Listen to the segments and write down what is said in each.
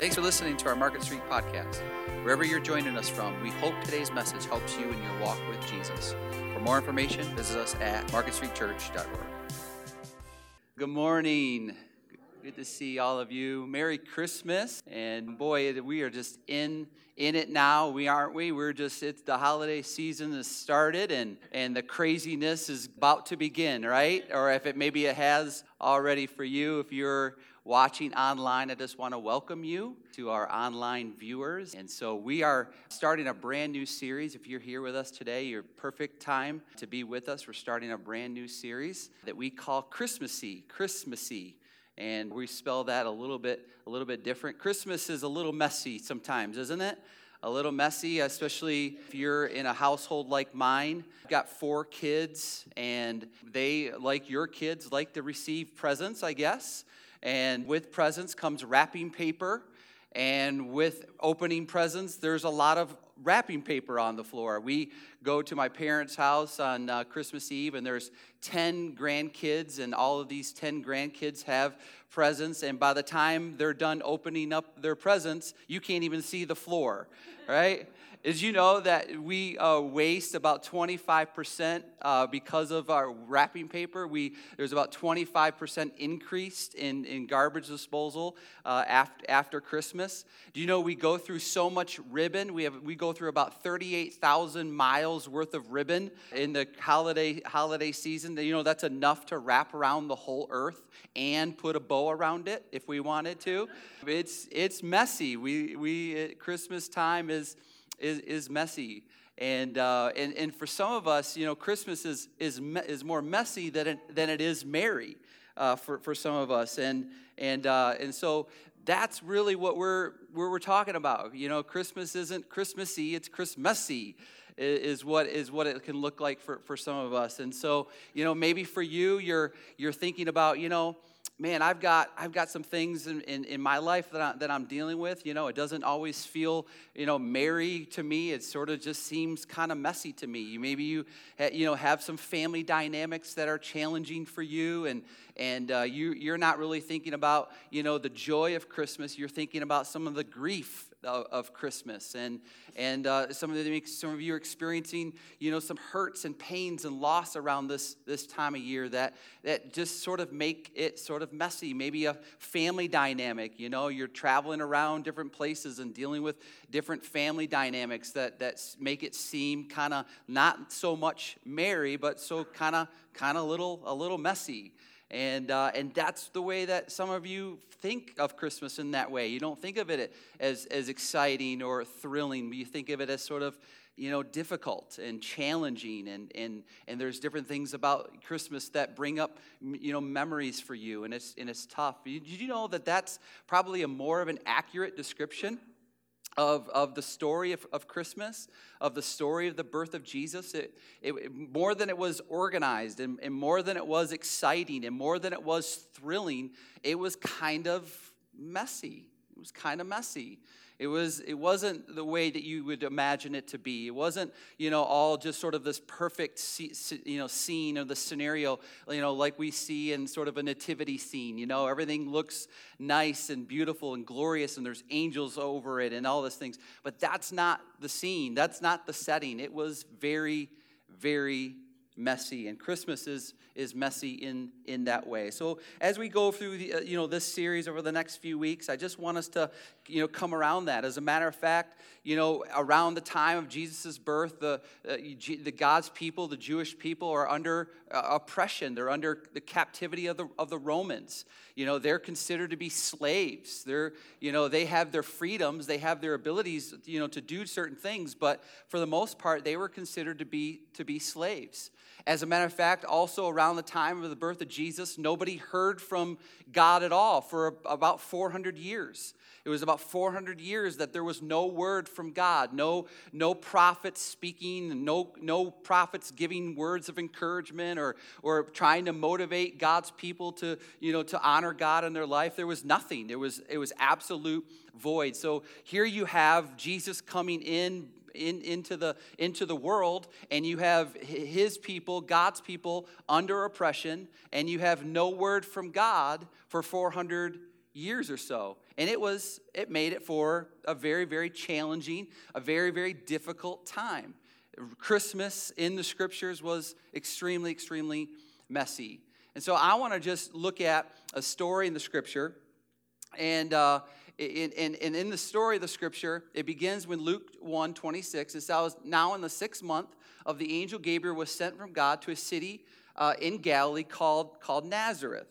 Thanks for listening to our Market Street podcast. Wherever you're joining us from, we hope today's message helps you in your walk with Jesus. For more information, visit us at marketstreetchurch.org. Good morning. Good to see all of you. Merry Christmas. And boy, we are just in in it now. We aren't we? We're just it's the holiday season has started and and the craziness is about to begin, right? Or if it maybe it has already for you if you're watching online, I just want to welcome you to our online viewers. And so we are starting a brand new series. If you're here with us today, your perfect time to be with us. We're starting a brand new series that we call Christmessy. Christmessy and we spell that a little bit a little bit different. Christmas is a little messy sometimes, isn't it? A little messy, especially if you're in a household like mine. I've got four kids, and they, like your kids, like to receive presents, I guess. And with presents comes wrapping paper. And with opening presents, there's a lot of wrapping paper on the floor. We go to my parents' house on uh, Christmas Eve, and there's 10 grandkids, and all of these 10 grandkids have presents. And by the time they're done opening up their presents, you can't even see the floor, right? Did you know that we uh, waste about 25% uh, because of our wrapping paper? We, there's about 25% increased in, in garbage disposal uh, after, after Christmas. Do you know we go through so much ribbon? We, have, we go through about 38,000 miles worth of ribbon in the holiday, holiday season. You know, that's enough to wrap around the whole earth and put a bow around it if we wanted to. It's, it's messy. We, we, Christmas time is is, is messy. And, uh, and, and for some of us, you know, Christmas is, is, is more messy than it, than it is merry uh, for, for some of us. And, and, uh, and so that's really what we're, we're, we're talking about. You know, Christmas isn't Christmassy, it's Christmessy is what is what it can look like for, for some of us. And so, you know, maybe for you, you're you're thinking about, you know, man, I've got, I've got some things in, in, in my life that, I, that I'm dealing with. You know, it doesn't always feel, you know, merry to me. It sort of just seems kind of messy to me. You, maybe you, you know, have some family dynamics that are challenging for you and, and uh, you, you're not really thinking about, you know, the joy of Christmas. You're thinking about some of the grief of, of Christmas. And, and uh, some, of the, some of you are experiencing, you know, some hurts and pains and loss around this, this time of year that, that just sort of make it sort of messy. Maybe a family dynamic, you know, you're traveling around different places and dealing with different family dynamics that, that make it seem kind of not so much merry, but so kind of kind of little a little messy. And, uh, and that's the way that some of you think of Christmas in that way. You don't think of it as, as exciting or thrilling, but you think of it as sort of, you know, difficult and challenging. And, and, and there's different things about Christmas that bring up, you know, memories for you, and it's, and it's tough. Did you know that that's probably a more of an accurate description of, of the story of, of Christmas, of the story of the birth of Jesus. It, it, more than it was organized and, and more than it was exciting and more than it was thrilling, it was kind of messy. It was kind of messy. It, was, it wasn't the way that you would imagine it to be. It wasn't, you know, all just sort of this perfect, you know, scene of the scenario, you know, like we see in sort of a nativity scene. You know, everything looks nice and beautiful and glorious, and there's angels over it and all those things. But that's not the scene. That's not the setting. It was very, very messy and christmas is, is messy in, in that way. So as we go through the, uh, you know this series over the next few weeks i just want us to you know come around that. As a matter of fact you know around the time of jesus' birth the, uh, the god's people the jewish people are under uh, oppression. They're under the captivity of the, of the romans. You know they're considered to be slaves. They're you know they have their freedoms. They have their abilities you know to do certain things. But for the most part they were considered to be to be slaves as a matter of fact, also around the time of the birth of Jesus, nobody heard from God at all for about 400 years. It was about 400 years that there was no word from God, no, no prophets speaking, no, no prophets giving words of encouragement or, or trying to motivate God's people to, you know, to honor God in their life. There was nothing. There was, it was absolute void. So here you have Jesus coming in in, into, the, into the world, and you have his people, God's people, under oppression, and you have no word from God for 400 years or so. And it was, it made it for a very, very challenging, a very, very difficult time. Christmas in the scriptures was extremely, extremely messy. And so I want to just look at a story in the scripture. And, uh, in, in, in the story of the scripture, it begins when Luke 1 26. It says, Now in the sixth month of the angel Gabriel was sent from God to a city uh, in Galilee called, called Nazareth.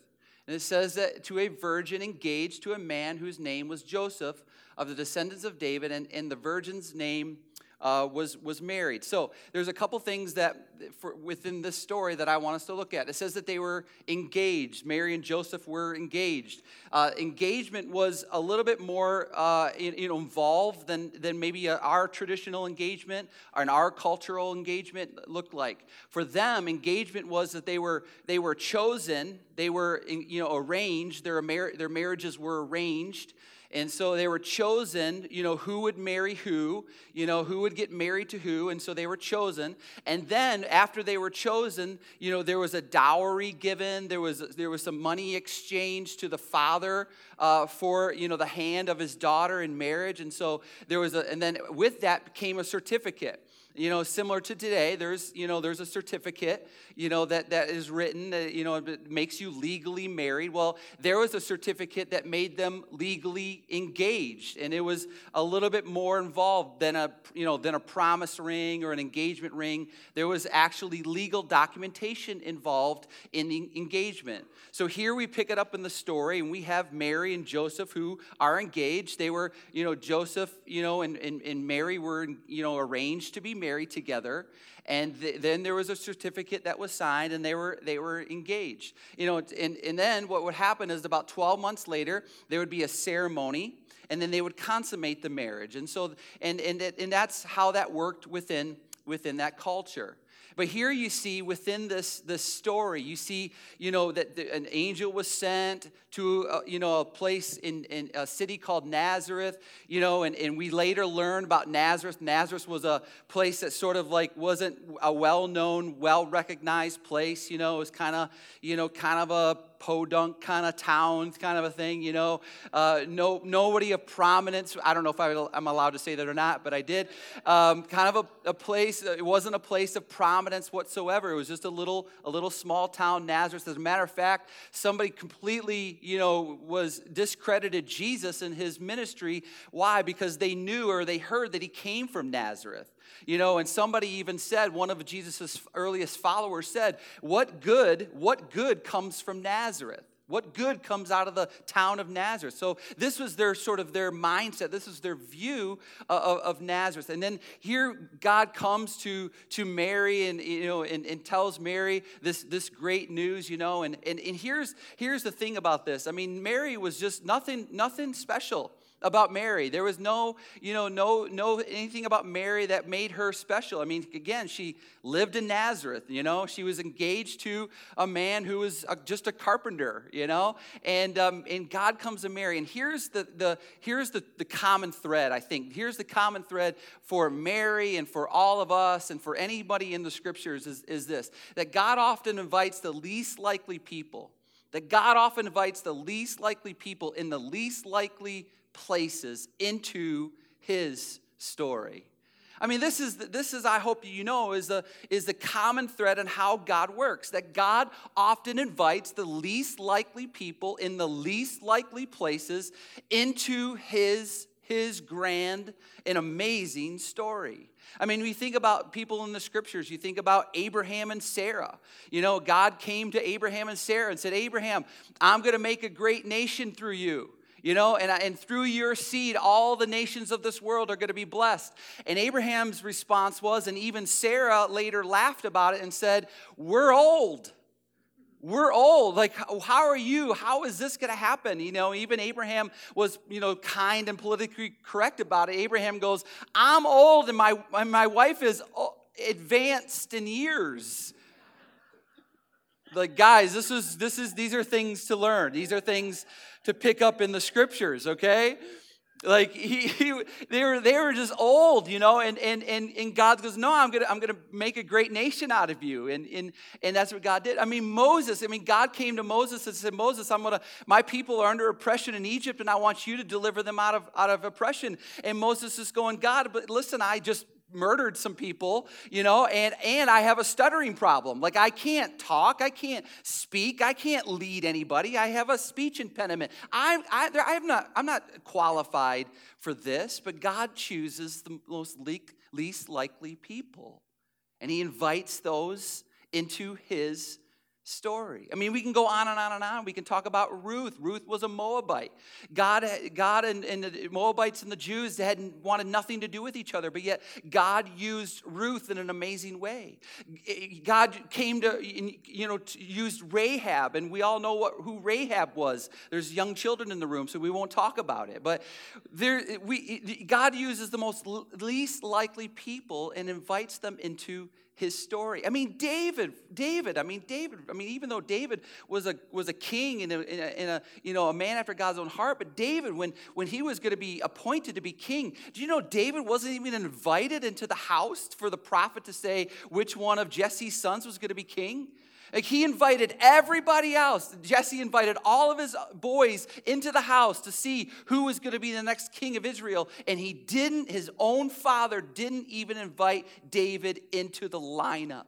And it says that to a virgin engaged to a man whose name was Joseph of the descendants of David, and, and the virgin's name uh, was, was Mary. So there's a couple things that for, within this story that I want us to look at. It says that they were engaged. Mary and Joseph were engaged. Uh, engagement was a little bit more uh, you know, involved than, than maybe a, our traditional engagement and our cultural engagement looked like. For them, engagement was that they were, they were chosen, they were you know, arranged, their, their marriages were arranged. And so they were chosen, you know, who would marry who, you know, who would get married to who. And so they were chosen. And then after they were chosen, you know, there was a dowry given, there was, there was some money exchanged to the father uh, for, you know, the hand of his daughter in marriage. And so there was a, and then with that came a certificate you know similar to today there's you know there's a certificate you know that that is written that you know it makes you legally married. Well there was a certificate that made them legally engaged and it was a little bit more involved than a you know than a promise ring or an engagement ring. There was actually legal documentation involved in the engagement. So here we pick it up in the story and we have mary and joseph who are engaged. They were you know joseph you know and, and, and mary were you know arranged to be married married together and th- then there was a certificate that was signed and they were they were engaged. You know and, and then what would happen is about 12 months later there would be a ceremony and then they would consummate the marriage. And so and and, and that's how that worked within within that culture. But here you see within this, this story, you see, you know, that the, an angel was sent to, a, you know, a place in, in a city called Nazareth, you know, and, and we later learned about Nazareth. Nazareth was a place that sort of like wasn't a well-known, well-recognized place, you know, it was kind of, you know, kind of a podunk kind of town kind of a thing, you know. Uh, no, nobody of prominence. I don't know if I, am allowed to say that or not, but I did. Um, kind of a, a, place. It wasn't a place of prominence whatsoever. It was just a little, a little small town, Nazareth. As a matter of fact, somebody completely, you know, was discredited Jesus and his ministry. Why? Because they knew or they heard that he came from Nazareth. You know, and somebody even said, one of Jesus' earliest followers said, What good, what good comes from Nazareth? What good comes out of the town of Nazareth? So this was their sort of their mindset. This is their view uh, of, of, Nazareth. And then here God comes to, to Mary and you know and, and tells Mary this, this great news, you know. And, and, and here's here's the thing about this. I mean, Mary was just nothing, nothing special about Mary. There was no, you know, no, no anything about Mary that made her special. I mean, again, she lived in Nazareth. You know, she was engaged to a man who was a, just a carpenter. You know, and um, and God comes to Mary, and here's the the here's the the common thread. I think here's the common thread for Mary and for all of us and for anybody in the scriptures is is this: that God often invites the least likely people. That God often invites the least likely people in the least likely places into his story. I mean, this is, this is, I hope you know, is the, is the common thread in how God works. That God often invites the least likely people in the least likely places into his, his grand and amazing story. I mean, we think about people in the scriptures. You think about Abraham and Sarah. You know, God came to Abraham and Sarah and said, Abraham, I'm going to make a great nation through you you know, and, and through your seed, all the nations of this world are going to be blessed. And Abraham's response was, and even Sarah later laughed about it and said, We're old. We're old. Like, how are you? How is this going to happen? You know, even Abraham was, you know, kind and politically correct about it. Abraham goes, I'm old and my, and my wife is advanced in years like guys this is this is these are things to learn these are things to pick up in the scriptures okay Like he, he, they were they were just old, you know, and and and and God goes, No, I'm gonna I'm gonna make a great nation out of you. And and and that's what God did. I mean, Moses, I mean, God came to Moses and said, Moses, I'm gonna my people are under oppression in Egypt, and I want you to deliver them out of out of oppression. And Moses is going, God, but listen, I just murdered some people, you know, and and I have a stuttering problem. Like I can't talk, I can't speak, I can't lead anybody. I have a speech impediment. I I I'm not I'm not qualified for this, but God chooses the most least likely people. And he invites those into his story. I mean, we can go on and on and on. We can talk about Ruth. Ruth was a Moabite. God, God and, and the Moabites and the Jews hadn't wanted nothing to do with each other, but yet God used Ruth in an amazing way. God came to, you know, to used Rahab, and we all know what, who Rahab was. There's young children in the room, so we won't talk about it. But there, we, God uses the most least likely people and invites them into his story. I mean, David, David, I mean, David, I mean, even though David was a, was a king and a, a, a you know, a man after God's own heart, but David, when, when he was going to be appointed to be king, do you know David wasn't even invited into the house for the prophet to say which one of Jesse's sons was going to be king? Like he invited everybody else. Jesse invited all of his boys into the house to see who was going to be the next king of Israel. And he didn't, his own father didn't even invite David into the lineup.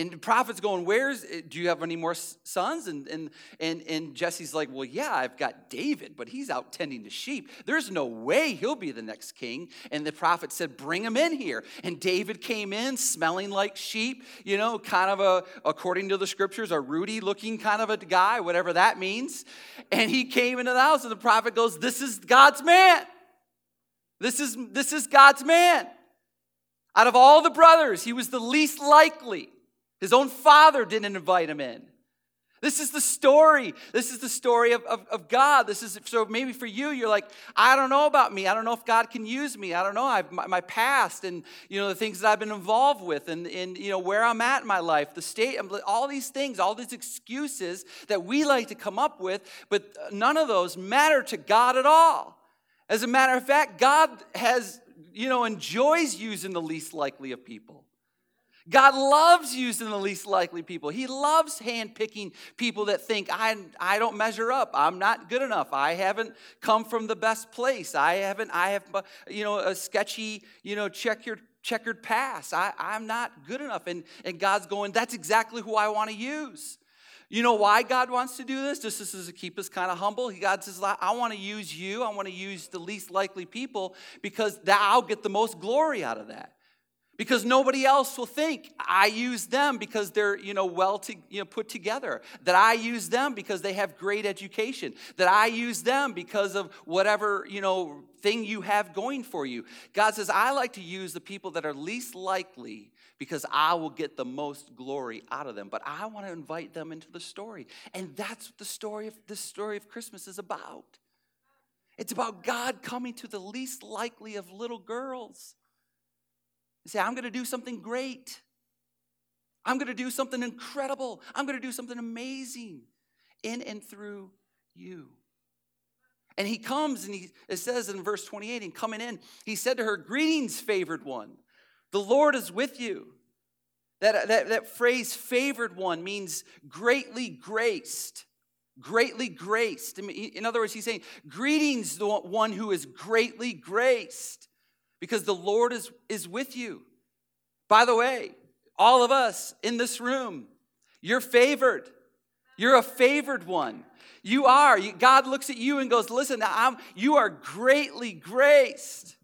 And the prophet's going, Where's, eh, do you have any more sons? And, and, and, and Jesse's like, Well, yeah, I've got David, but he's out tending the sheep. There's no way he'll be the next king. And the prophet said, Bring him in here. And David came in smelling like sheep, you know, kind of a, according to the scriptures, a ruddy looking kind of a guy, whatever that means. And he came into the house, and the prophet goes, This is God's man. This is, this is God's man. Out of all the brothers, he was the least likely. His own father didn't invite him in. This is the story. This is the story of, of, of, God. This is so maybe for you, you're like, I don't know about me. I don't know if God can use me. I don't know. I've my, my past and you know the things that I've been involved with and, and you know where I'm at in my life, the state, all these things, all these excuses that we like to come up with, but none of those matter to God at all. As a matter of fact, God has, you know, enjoys using the least likely of people. God loves using the least likely people. He loves handpicking people that think, I, I don't measure up. I'm not good enough. I haven't come from the best place. I haven't, I have, uh, you know, a sketchy, you know, check your checkered past. I, I'm not good enough. And, and God's going, that's exactly who I want to use. You know why God wants to do this? Just this is to keep us kind of humble. God says, I want to use you. I want to use the least likely people because that I'll get the most glory out of that because nobody else will think I use them because they're you know well to, you know, put together. That I use them because they have great education. That I use them because of whatever you know thing you have going for you. God says I like to use the people that are least likely because I will get the most glory out of them. But I want to invite them into the story. And that's what the story of this story of Christmas is about. It's about God coming to the least likely of little girls and say, I'm going to do something great. I'm going to do something incredible. I'm going to do something amazing in and through you. And he comes and he, it says in verse 28, and coming in, he said to her, Greetings, favored one. The Lord is with you. That, that, that phrase, favored one, means greatly graced. Greatly graced. In other words, he's saying, Greetings, the one who is greatly graced because the Lord is, is with you. By the way, all of us in this room, you're favored. You're a favored one. You are. God looks at you and goes, Listen, I'm, you are greatly graced.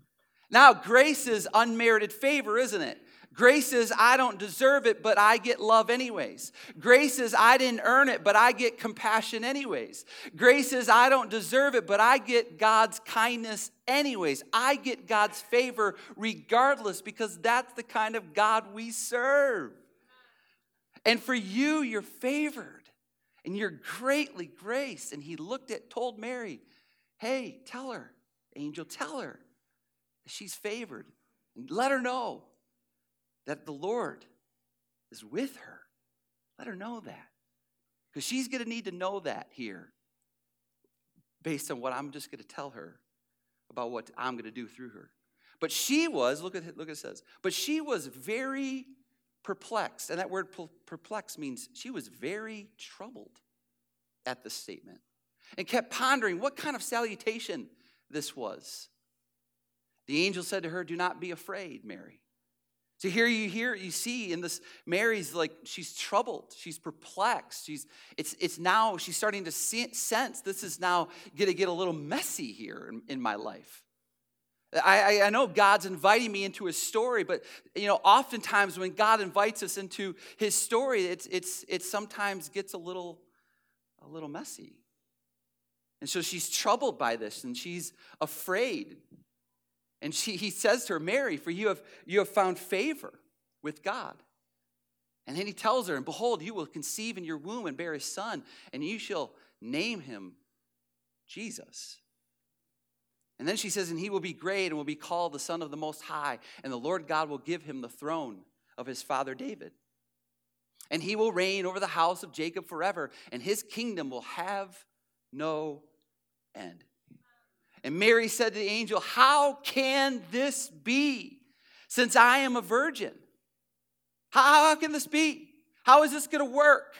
Now, grace is unmerited favor, isn't it? Grace is, I don't deserve it, but I get love anyways. Grace is, I didn't earn it, but I get compassion anyways. Grace is, I don't deserve it, but I get God's kindness anyways. I get God's favor regardless because that's the kind of God we serve. And for you, you're favored and you're greatly graced. And he looked at, told Mary, hey, tell her, angel, tell her she's favored. Let her know that the Lord is with her. Let her know that. Because she's going to need to know that here. based on what I'm just going to tell her about what I'm going to do through her. But she was, look at, look at it says, but she was very perplexed. And that word perplexed means she was very troubled at this statement and kept pondering what kind of salutation this was. The angel said to her, Do not be afraid, Mary. So here you hear, you see in this, Mary's like, she's troubled, she's perplexed. She's, it's, it's now, she's starting to see, sense this is now to get a little messy here in, in my life. I, I, know God's inviting me into his story, but you know, oftentimes when God invites us into his story, it's, it's, it sometimes gets a little, a little messy. And so she's troubled by this and she's afraid. And she, he says to her, Mary, for you have, you have found favor with God. And then he tells her, And behold, you will conceive in your womb and bear a son, and you shall name him Jesus. And then she says, And he will be great and will be called the Son of the Most High, and the Lord God will give him the throne of his father David. And he will reign over the house of Jacob forever, and his kingdom will have no end. And Mary said to the angel, How can this be since I am a virgin? How, how can this be? How is this going to work?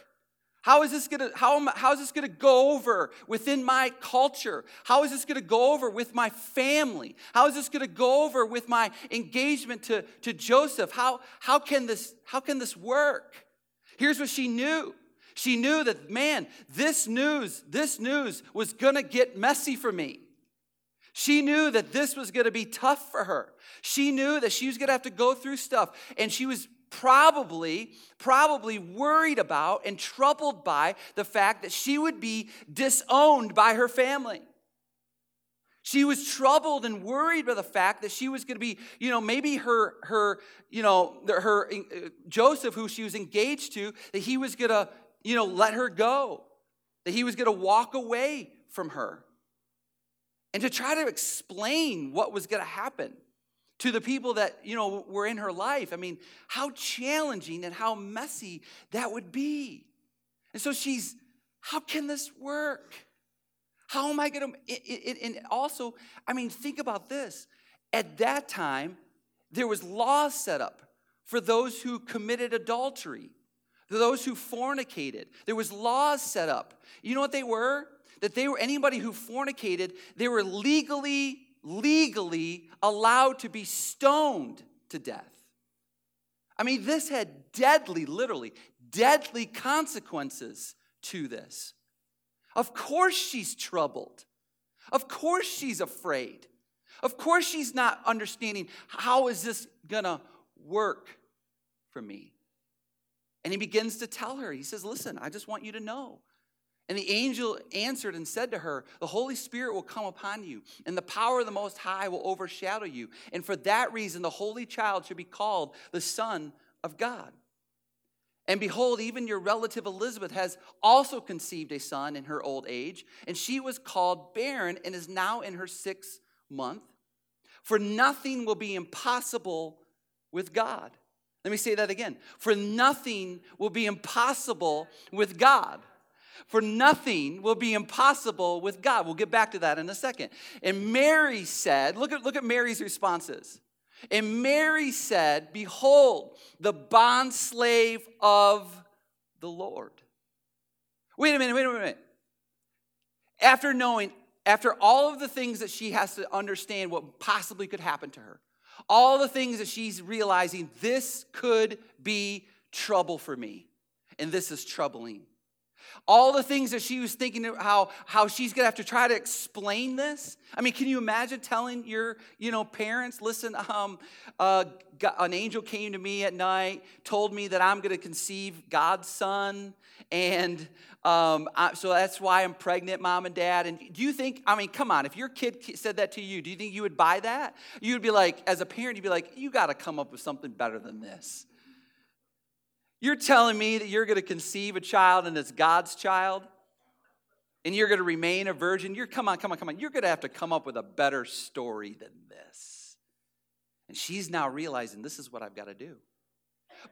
How is this gonna, how, am, how is this gonna go over within my culture? How is this gonna go over with my family? How is this gonna go over with my engagement to, to Joseph? How, how, can this, how can this work? Here's what she knew. She knew that, man, this news, this news was gonna get messy for me. She knew that this was gonna be tough for her. She knew that she was gonna have to go through stuff, and she was probably probably worried about and troubled by the fact that she would be disowned by her family she was troubled and worried by the fact that she was going to be you know maybe her her you know her uh, joseph who she was engaged to that he was going to you know let her go that he was going to walk away from her and to try to explain what was going to happen to the people that you know were in her life. I mean how challenging and how messy that would be. And so she's how can this work? How am i going to and also i mean think about this. At that time there was laws set up for those who committed adultery for those who fornicated. There was laws set up. You know what they were that they were anybody who fornicated they were legally legally allowed to be stoned to death. I mean, this had deadly, literally, deadly consequences to this. Of course, she's troubled. Of course, she's afraid. Of course, she's not understanding how is this gonna work for me? And he begins to tell her, he says, Listen, I just want you to know and the angel answered and said to her, The Holy Spirit will come upon you, and the power of the Most High will overshadow you. And for that reason, the Holy Child should be called the Son of God. And behold, even your relative Elizabeth has also conceived a son in her old age, and she was called barren and is now in her sixth month. For nothing will be impossible with God. Let me say that again. For nothing will be impossible with God. For nothing will be impossible with God. We'll get back to that in a second. And Mary said, look at, look at Mary's responses. And Mary said, Behold, the bondslave of the Lord. Wait a minute, wait a minute. After knowing, after all of the things that she has to understand what possibly could happen to her, all the things that she's realizing, this could be trouble for me, and this is troubling. All the things that she was thinking how, how she's gonna have to try to explain this. I mean, can you imagine telling your, you know, parents, listen, um, uh, an angel came to me at night, told me that I'm gonna conceive God's son, and um, I, so that's why I'm pregnant, mom and dad. And do you think, I mean, come on, if your kid said that to you, do you think you would buy that? You'd be like, as a parent, you'd be like, you gotta come up with something better than this. You're telling me that you're going to conceive a child and it's God's child? And you're going to remain a virgin? You're, come on, come on, come on. You're going to have to come up with a better story than this. And she's now realizing this is what I've got to do.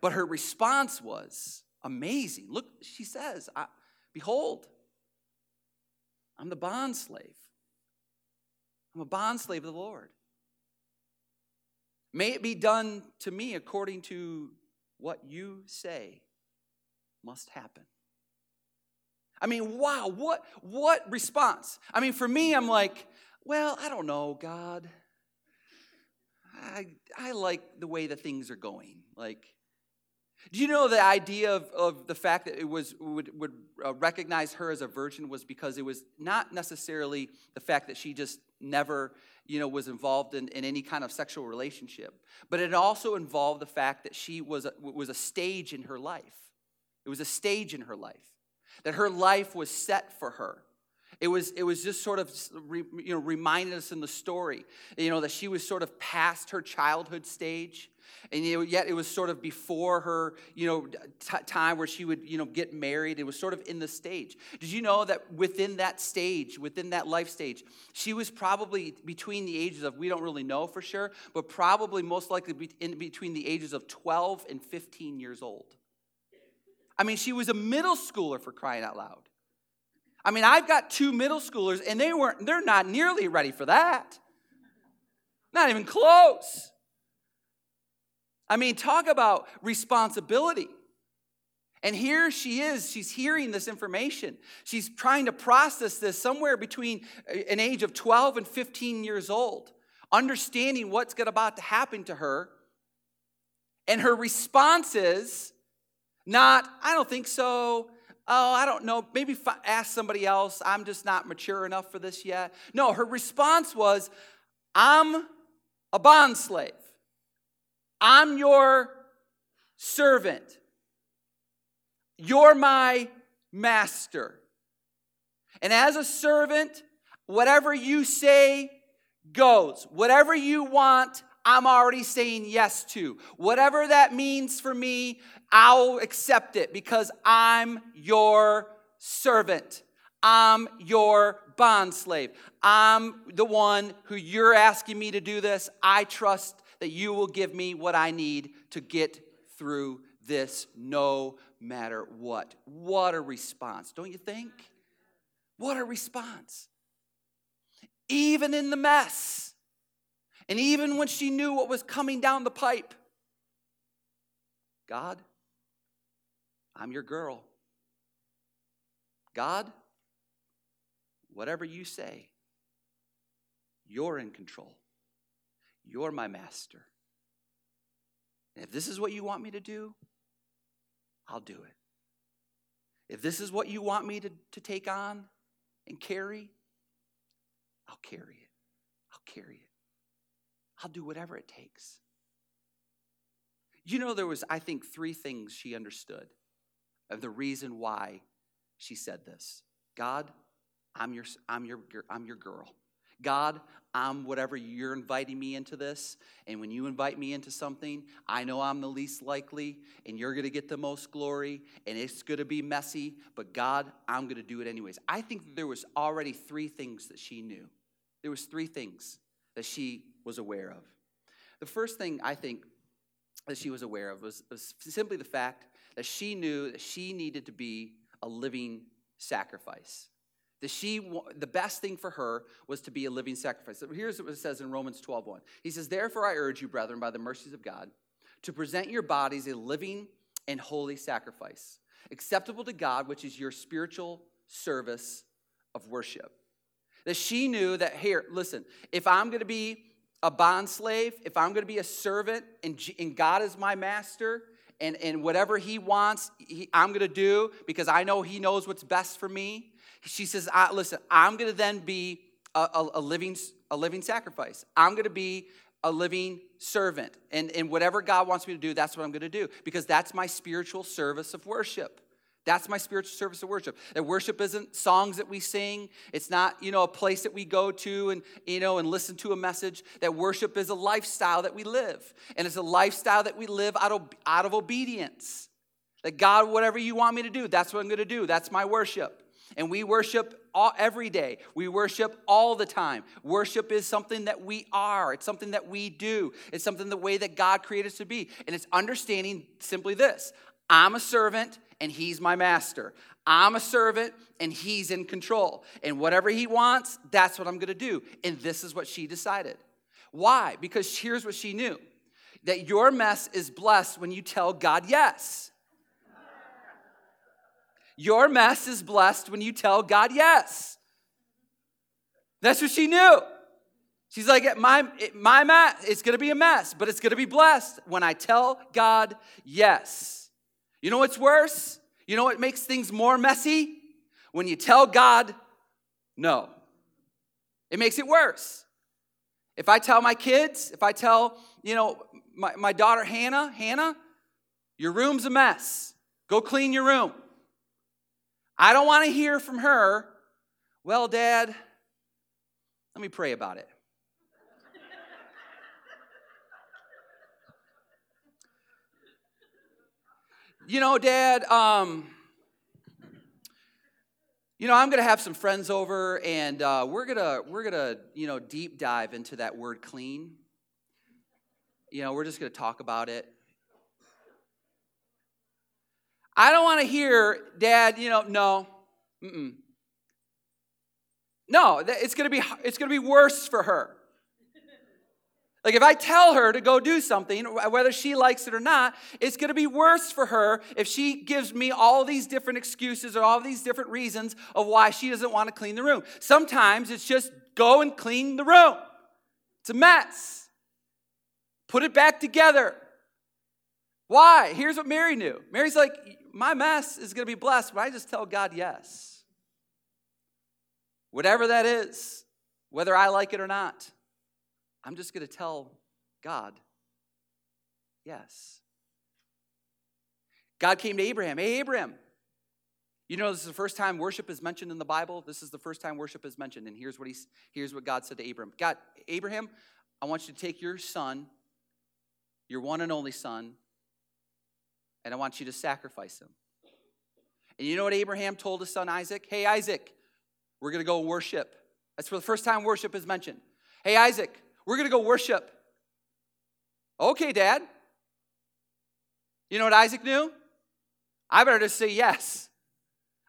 But her response was amazing. Look, she says, Behold, I'm the bond slave. I'm a bondslave of the Lord. May it be done to me according to what you say must happen. I mean, wow, what what response? I mean, for me, I'm like, well, I don't know, God. I I like the way the things are going. Like, do you know the idea of, of the fact that it was would, would uh, recognize her as a virgin was because it was not necessarily the fact that she just never you know was involved in, in any kind of sexual relationship but it also involved the fact that she was a, was a stage in her life it was a stage in her life that her life was set for her it was, it was just sort of you know, reminded us in the story, you know, that she was sort of past her childhood stage. And yet it was sort of before her, you know, t- time where she would, you know, get married. It was sort of in the stage. Did you know that within that stage, within that life stage, she was probably between the ages of, we don't really know for sure, but probably most likely in between the ages of 12 and 15 years old. I mean, she was a middle schooler for crying out loud. I mean, I've got two middle schoolers and they weren't, they're not nearly ready for that. Not even close. I mean, talk about responsibility. And here she is, she's hearing this information. She's trying to process this somewhere between an age of 12 and 15 years old, understanding what's about to happen to her. And her response is not, I don't think so oh, I don't know, maybe ask somebody else. I'm just not mature enough for this yet. No, her response was, I'm a bond slave. I'm your servant. You're my master. And as a servant, whatever you say goes. Whatever you want, I'm already saying yes to. Whatever that means for me, I'll accept it because I'm your servant. I'm your bond slave. I'm the one who you're asking me to do this. I trust that you will give me what I need to get through this no matter what. What a response, don't you think? What a response. Even in the mess and even when she knew what was coming down the pipe, God, I'm your girl. God, whatever you say, you're in control. You're my master. And if this is what you want me to do, I'll do it. If this is what you want me to, to take on and carry, I'll carry it. I'll carry it. I'll do whatever it takes. You know, there was, I think, three things she understood of the reason why she said this God, I'm your, I'm your, I'm your girl. God, I'm whatever you're inviting me into this. And when you invite me into something, I know I'm the least likely, and you're going to get the most glory, and it's going to be messy, but God, I'm going to do it anyways. I think there was already three things that she knew. There was three things that she was aware of. The first thing I think that she was aware of was, was simply the fact that she knew that she needed to be a living sacrifice. That she, the best thing for her was to be a living sacrifice. So here's what it says in Romans 12 1. He says, Therefore, I urge you, brethren, by the mercies of God, to present your bodies a living and holy sacrifice, acceptable to God, which is your spiritual service of worship. That she knew that, here, listen, if I'm going to be a bond slave, if I'm going to be a servant and, and God is my master, and, and whatever He wants, he, I'm going to do because I know He knows what's best for me. She says, I, Listen, I'm going to then be a, a, a, living, a living sacrifice. I'm going to be a living servant. And, and whatever God wants me to do, that's what I'm going to do because that's my spiritual service of worship. That's my spiritual service of worship. That worship isn't songs that we sing. It's not, you know, a place that we go to and, you know, and listen to a message. That worship is a lifestyle that we live. And it's a lifestyle that we live out of, out of obedience. That God, whatever you want me to do, that's what I'm going to do. That's my worship. And we worship all, every day. We worship all the time. Worship is something that we are. It's something that we do. It's something the way that God created us to be. And it's understanding simply this I'm a servant and he's my master. I'm a servant and he's in control. And whatever he wants, that's what I'm going to do. And this is what she decided. Why? Because here's what she knew that your mess is blessed when you tell God yes. Your mess is blessed when you tell God yes. That's what she knew. She's like, my, my mess, it's gonna be a mess, but it's gonna be blessed when I tell God yes. You know what's worse? You know what makes things more messy? When you tell God no. It makes it worse. If I tell my kids, if I tell, you know, my, my daughter Hannah, Hannah, your room's a mess. Go clean your room. I don't want to hear from her, well, Dad, let me pray about it. you know, Dad, um, you know, I'm gonna have some friends over, and uh, we're gonna we're gonna you know deep dive into that word clean. You know, we're just gonna talk about it. I don't want to hear, Dad. You know, no, Mm-mm. no. It's gonna be it's gonna be worse for her. Like, if I tell her to go do something, whether she likes it or not, it's going to be worse for her if she gives me all these different excuses or all these different reasons of why she doesn't want to clean the room. Sometimes it's just go and clean the room, it's a mess. Put it back together. Why? Here's what Mary knew Mary's like, my mess is going to be blessed when I just tell God yes. Whatever that is, whether I like it or not. I'm just going to tell God, yes. God came to Abraham. Hey, Abraham. You know, this is the first time worship is mentioned in the Bible. This is the first time worship is mentioned. And here's what, he's, here's what God said to Abraham God, Abraham, I want you to take your son, your one and only son, and I want you to sacrifice him. And you know what Abraham told his son Isaac? Hey, Isaac, we're going to go worship. That's for the first time worship is mentioned. Hey, Isaac, we're going to go worship. Okay, Dad. You know what Isaac knew? I better just say yes.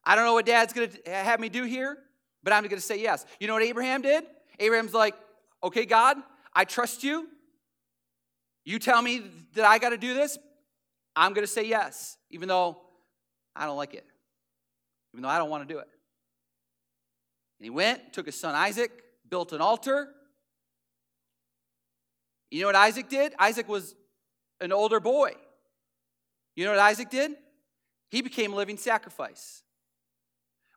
I don't know what Dad's going to have me do here, but I'm going to say yes. You know what Abraham did? Abraham's like, okay, God, I trust you. You tell me that I got to do this. I'm going to say yes, even though I don't like it, even though I don't want to do it. And he went, took his son Isaac, built an altar, you know what Isaac did? Isaac was an older boy. You know what Isaac did? He became a living sacrifice.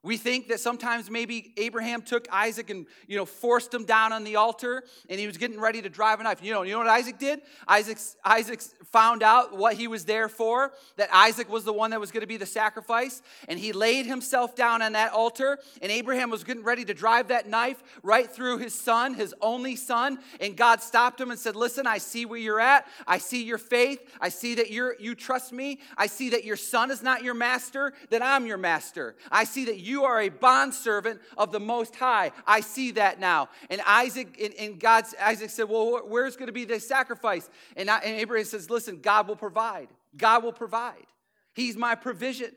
We think that sometimes maybe Abraham took Isaac and you know forced him down on the altar and he was getting ready to drive a knife. You know, you know what Isaac did? Isaac Isaac found out what he was there for, that Isaac was the one that was going to be the sacrifice, and he laid himself down on that altar, and Abraham was getting ready to drive that knife right through his son, his only son, and God stopped him and said, "Listen, I see where you're at. I see your faith. I see that you're you trust me. I see that your son is not your master, that I'm your master. I see that you are a bondservant of the Most High. I see that now. And Isaac, and, and God's, Isaac said, Well, where's going to be the sacrifice? And, I, and Abraham says, Listen, God will provide. God will provide. He's my provision.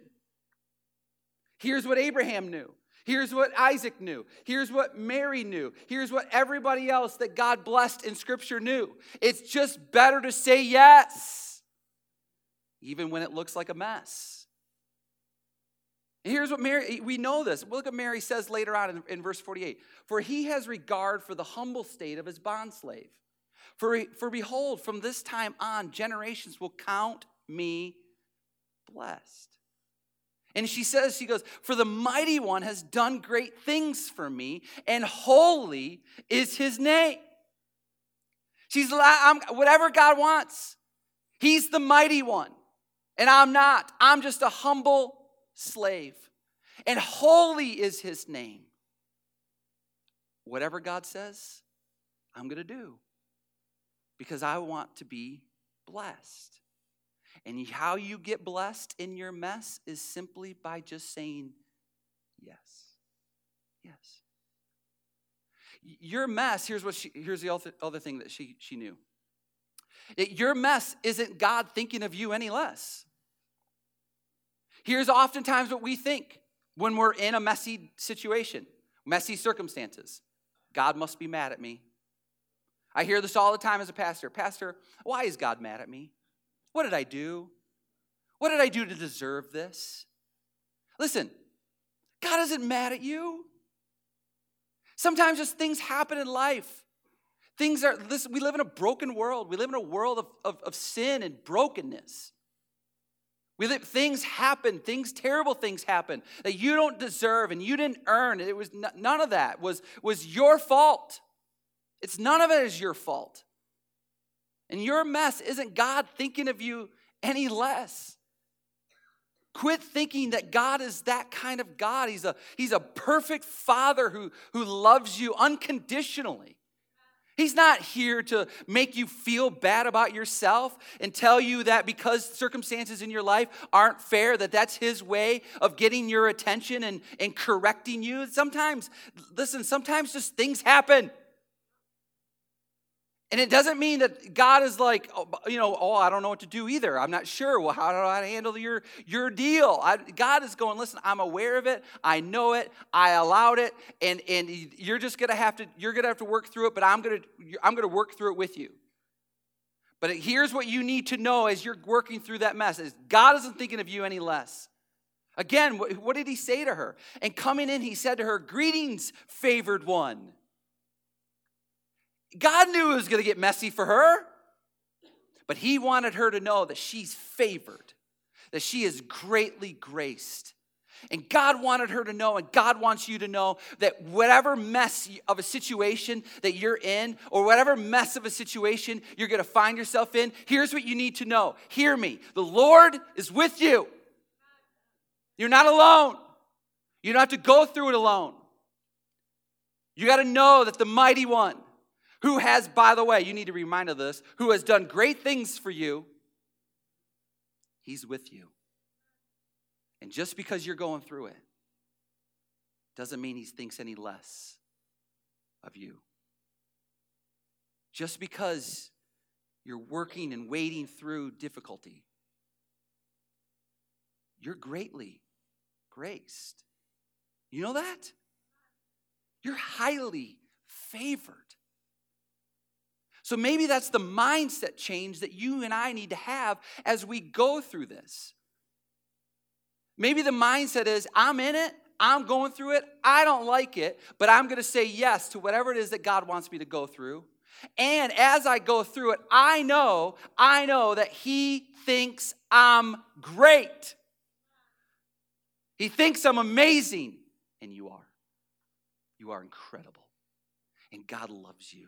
Here's what Abraham knew. Here's what Isaac knew. Here's what Mary knew. Here's what everybody else that God blessed in Scripture knew. It's just better to say yes, even when it looks like a mess. Here's what Mary, we know this. Look what Mary says later on in, in, verse 48. For he has regard for the humble state of his bondslave. For, for behold, from this time on, generations will count me blessed. And she says, she goes, For the mighty one has done great things for me, and holy is his name. She's I'm, whatever God wants. He's the mighty one, and I'm not. I'm just a humble slave. And holy is his name. Whatever God says, I'm going to do because I want to be blessed. And how you get blessed in your mess is simply by just saying yes. Yes. Your mess, here's what she, here's the other thing that she, she knew. Your mess isn't God thinking of you any less. Here's oftentimes what we think when we're in a messy situation, messy circumstances. God must be mad at me. I hear this all the time as a pastor. Pastor, why is God mad at me? What did I do? What did I do to deserve this? Listen, God isn't mad at you. Sometimes just things happen in life. Things are, listen, we live in a broken world. We live in a world of, of, of sin and brokenness. We live, things happen, things, terrible things happen that you don't deserve and you didn't earn. It was none of that was, was your fault. It's none of it is your fault. And your mess isn't God thinking of you any less. Quit thinking that God is that kind of God. He's a, he's a perfect father who, who loves you unconditionally. He's not here to make you feel bad about yourself and tell you that because circumstances in your life aren't fair, that that's his way of getting your attention and, and correcting you. Sometimes, listen, sometimes just things happen. And it doesn't mean that God is like, oh, you know, oh, I don't know what to do either. I'm not sure. Well, how do I handle your, your deal? I, God is going, listen, I'm aware of it. I know it. I allowed it. And, and you're just going to have to, you're going to have to work through it, but I'm going to, I'm going to work through it with you. But here's what you need to know as you're working through that mess is God isn't thinking of you any less. Again, what, what did he say to her? And coming in, he said to her, greetings, favored one. God knew it was going to get messy for her, but He wanted her to know that she's favored, that she is greatly graced. And God wanted her to know, and God wants you to know that whatever mess of a situation that you're in, or whatever mess of a situation you're gonna find yourself in, here's what you need to know. Hear me. The Lord is with you. You're not alone. You don't have to go through it alone. You gotta know that the mighty one, who has, by the way, you need to be reminded of this, who has done great things for you, he's with you. And just because you're going through it doesn't mean he thinks any less of you. Just because you're working and wading through difficulty, you're greatly graced. You know that? You're highly favored. So maybe that's the mindset change that you and I need to have as we go through this. Maybe the mindset is I'm in it, I'm going through it, I don't like it, but I'm going to say yes to whatever it is that God wants me to go through. And as I go through it, I know, I know that He thinks I'm great. He thinks I'm amazing, and you are. You are incredible. And God loves you.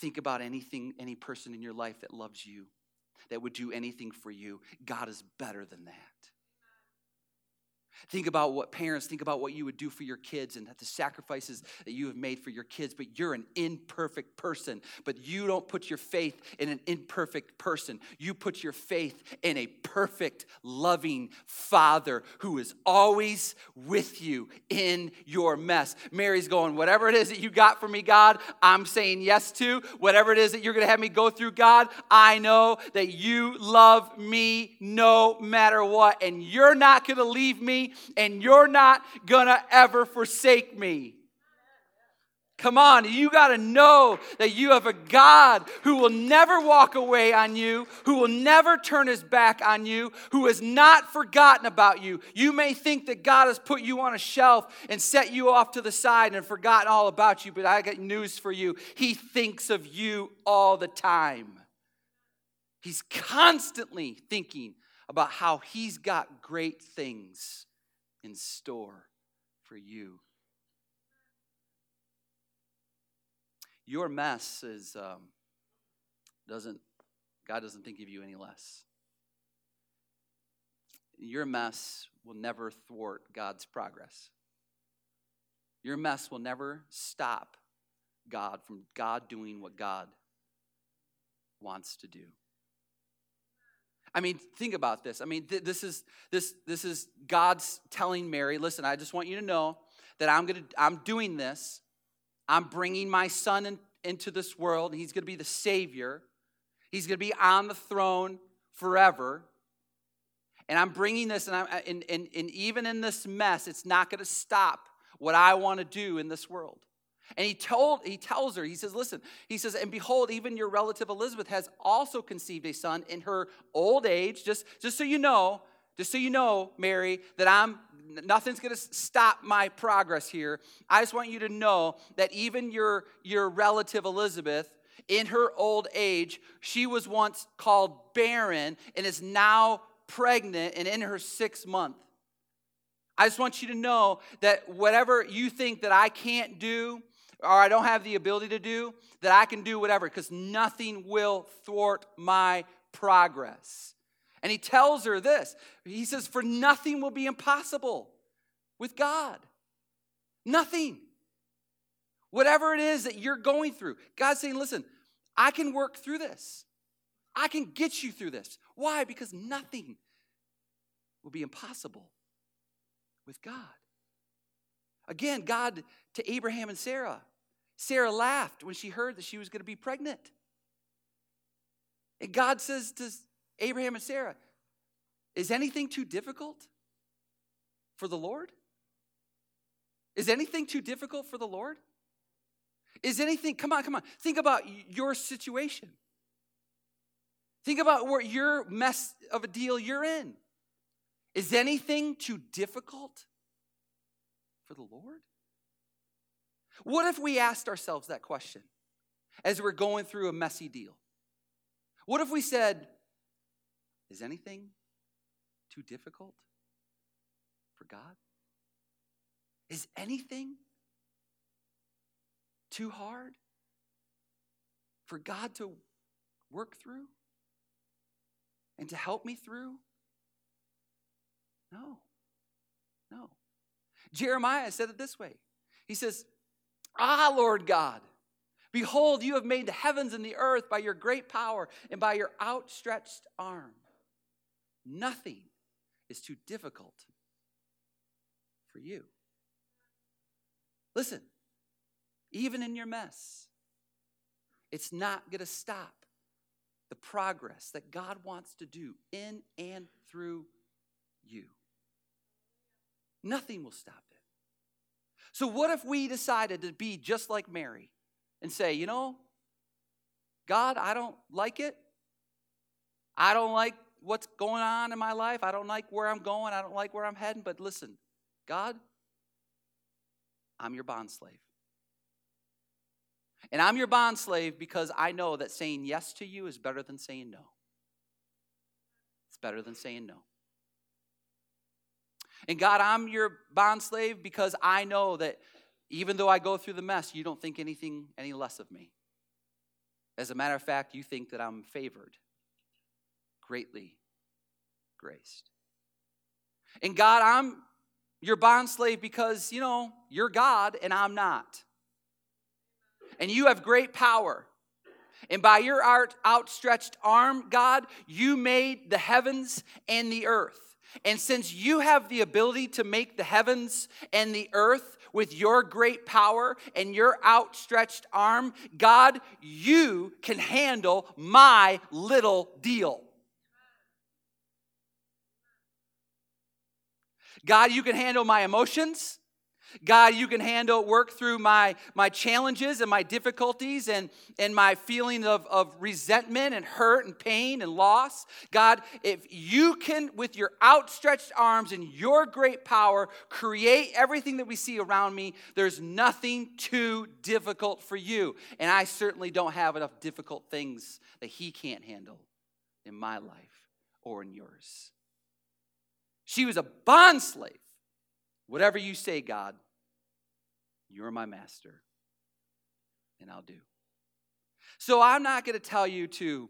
Think about anything, any person in your life that loves you, that would do anything for you. God is better than that. Think about what parents, think about what you would do for your kids and the sacrifices that you have made for your kids, but you're an imperfect person. But you don't put your faith in an imperfect person. You put your faith in a perfect, loving Father who is always with you in your mess. Mary's going, whatever it is that you got for me, God, I'm saying yes to. Whatever it is that you're going to have me go through, God, I know that you love me no matter what. And you're not going to leave me and you're not gonna ever forsake me. Come on, you got to know that you have a God who will never walk away on you, who will never turn his back on you, who has not forgotten about you. You may think that God has put you on a shelf and set you off to the side and forgotten all about you, but I got news for you. He thinks of you all the time. He's constantly thinking about how he's got great things in store for you. Your mess is um, doesn't God doesn't think of you any less. Your mess will never thwart God's progress. Your mess will never stop God from God doing what God wants to do. I mean, think about this. I mean, th- this is this this is God's telling Mary, "Listen, I just want you to know that I'm going to I'm doing this. I'm bringing my son in, into this world. And he's going to be the savior. He's going to be on the throne forever. And I'm bringing this, and, I'm, and, and, and even in this mess, it's not going to stop what I want to do in this world. And he told, he tells her, he says, listen, he says, and behold, even your relative Elizabeth has also conceived a son in her old age. Just, just so you know, just so you know, Mary, that I'm nothing's going to stop my progress here. I just want you to know that even your, your relative Elizabeth, in her old age, she was once called barren and is now pregnant and in her sixth month. I just want you to know that whatever you think that I can't do or I don't have the ability to do, that I can do whatever because nothing will thwart my progress. And he tells her this He says, For nothing will be impossible with God. Nothing. Whatever it is that you're going through, God's saying, Listen, I can work through this. I can get you through this. Why? Because nothing will be impossible with God. Again, God to Abraham and Sarah. Sarah laughed when she heard that she was going to be pregnant. And God says to Abraham and Sarah, Is anything too difficult for the Lord? Is anything too difficult for the Lord? Is anything, come on, come on, think about your situation. Think about what your mess of a deal you're in. Is anything too difficult for the Lord? What if we asked ourselves that question as we're going through a messy deal? What if we said, Is anything too difficult for God? Is anything too hard for God to work through and to help me through? No. No. Jeremiah said it this way He says, Ah, Lord God, behold, you have made the heavens and the earth by your great power and by your outstretched arm. Nothing is too difficult for you. Listen, even in your mess, it's not going to stop the progress that God wants to do in and through you. Nothing will stop. So, what if we decided to be just like Mary and say, you know, God, I don't like it. I don't like what's going on in my life. I don't like where I'm going. I don't like where I'm heading. But listen, God, I'm your bond slave. And I'm your bond slave because I know that saying yes to you is better than saying no. It's better than saying no. And God, I'm your bond slave because I know that even though I go through the mess, you don't think anything any less of me. As a matter of fact, you think that I'm favored, greatly graced. And God, I'm your bond slave because, you know, you're God and I'm not. And you have great power. And by your outstretched arm, God, you made the heavens and the earth. And since you have the ability to make the heavens and the earth with your great power and your outstretched arm, God, you can handle my little deal. God, you can handle my emotions. God, you can handle, work through my, my challenges and my difficulties and, and my feeling of, of resentment and hurt and pain and loss. God, if you can, with your outstretched arms and your great power, create everything that we see around me, there's nothing too difficult for you. And I certainly don't have enough difficult things that He can't handle in my life or in yours. She was a bond slave Whatever you say, God, you're my master, and I'll do. So I'm not going to tell you to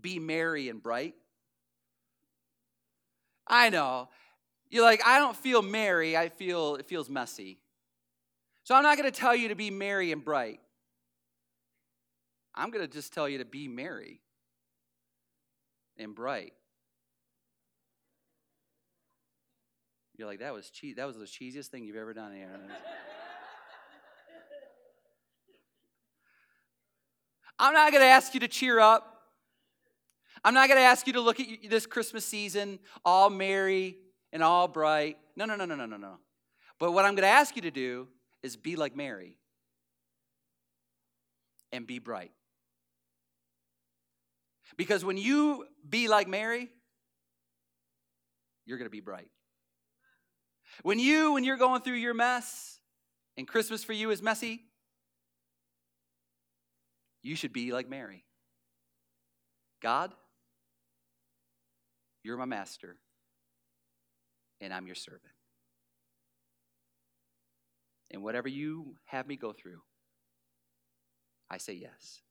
be merry and bright. I know. You're like, I don't feel merry, I feel it feels messy. So I'm not going to tell you to be merry and bright. I'm going to just tell you to be Mary and bright. You're like, that was cheese. That was the cheesiest thing you've ever done, Aaron. I'm not going to ask you to cheer up. I'm not going to ask you to look at this Christmas season all merry and all bright. No, no, no, no, no, no, no. But what I'm going to ask you to do is be like Mary and be bright. Because when you be like Mary, you're going to be bright. When you, when you're going through your mess, and Christmas for you is messy, you should be like Mary. God, you're my master, and I'm your servant. And whatever you have me go through, I say yes.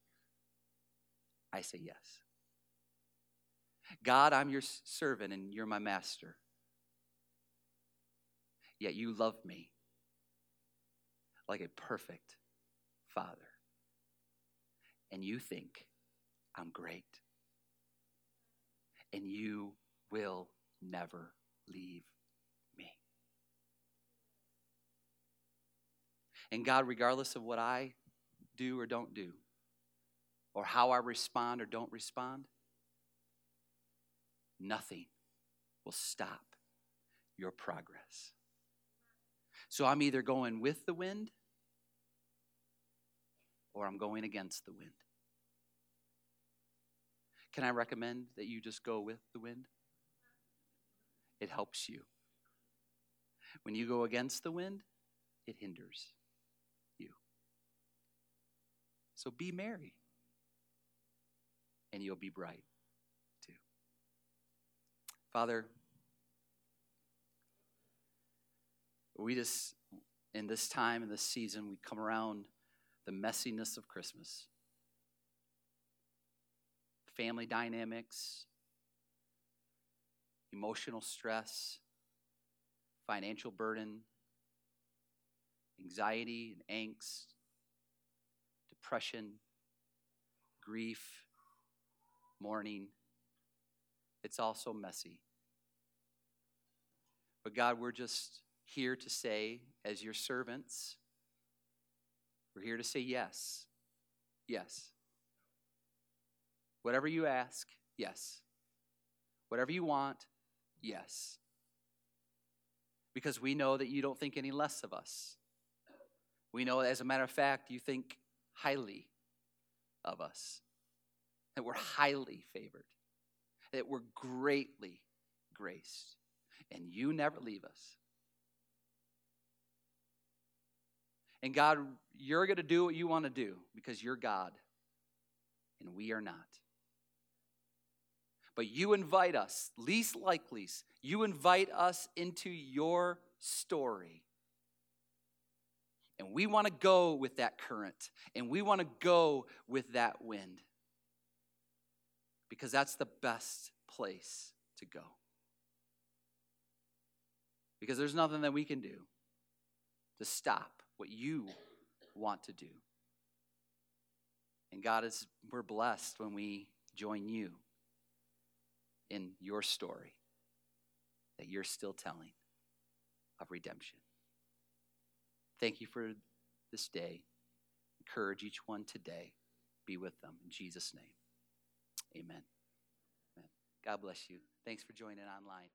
I say yes. God, I'm your servant and you're my master. Yet you love me like a perfect father. And you think I'm great. And you will never leave me. And God, regardless of what I do or don't do, or how I respond or don't respond, nothing will stop your progress. So I'm either going with the wind or I'm going against the wind. Can I recommend that you just go with the wind? It helps you. When you go against the wind, it hinders you. So be Mary, and you'll be bright too. Father, we just, in this time, in this season, we come around the messiness of Christmas. Family dynamics, emotional stress, financial burden, anxiety and angst, depression, grief, mourning. It's also messy. But God, we're just here to say, as your servants, we're here to say yes. Yes. Whatever you ask, yes. Whatever you want, yes. Because we know that you don't think any less of us. We know, as a matter of fact, you think highly of us, that we're highly favored, that we're greatly graced, and you never leave us. And God, you're going to do what you want to do because you're God and we are not. But you invite us, least likely, you invite us into your story. And we want to go with that current, and we want to go with that wind because that's the best place to go. Because there's nothing that we can do to stop what you want to do. And God is we're blessed when we join you in your story that you're still telling of redemption. Thank you for this day. Encourage each one today. Be with them in Jesus' name. Amen. Amen. God bless you. Thanks for joining online.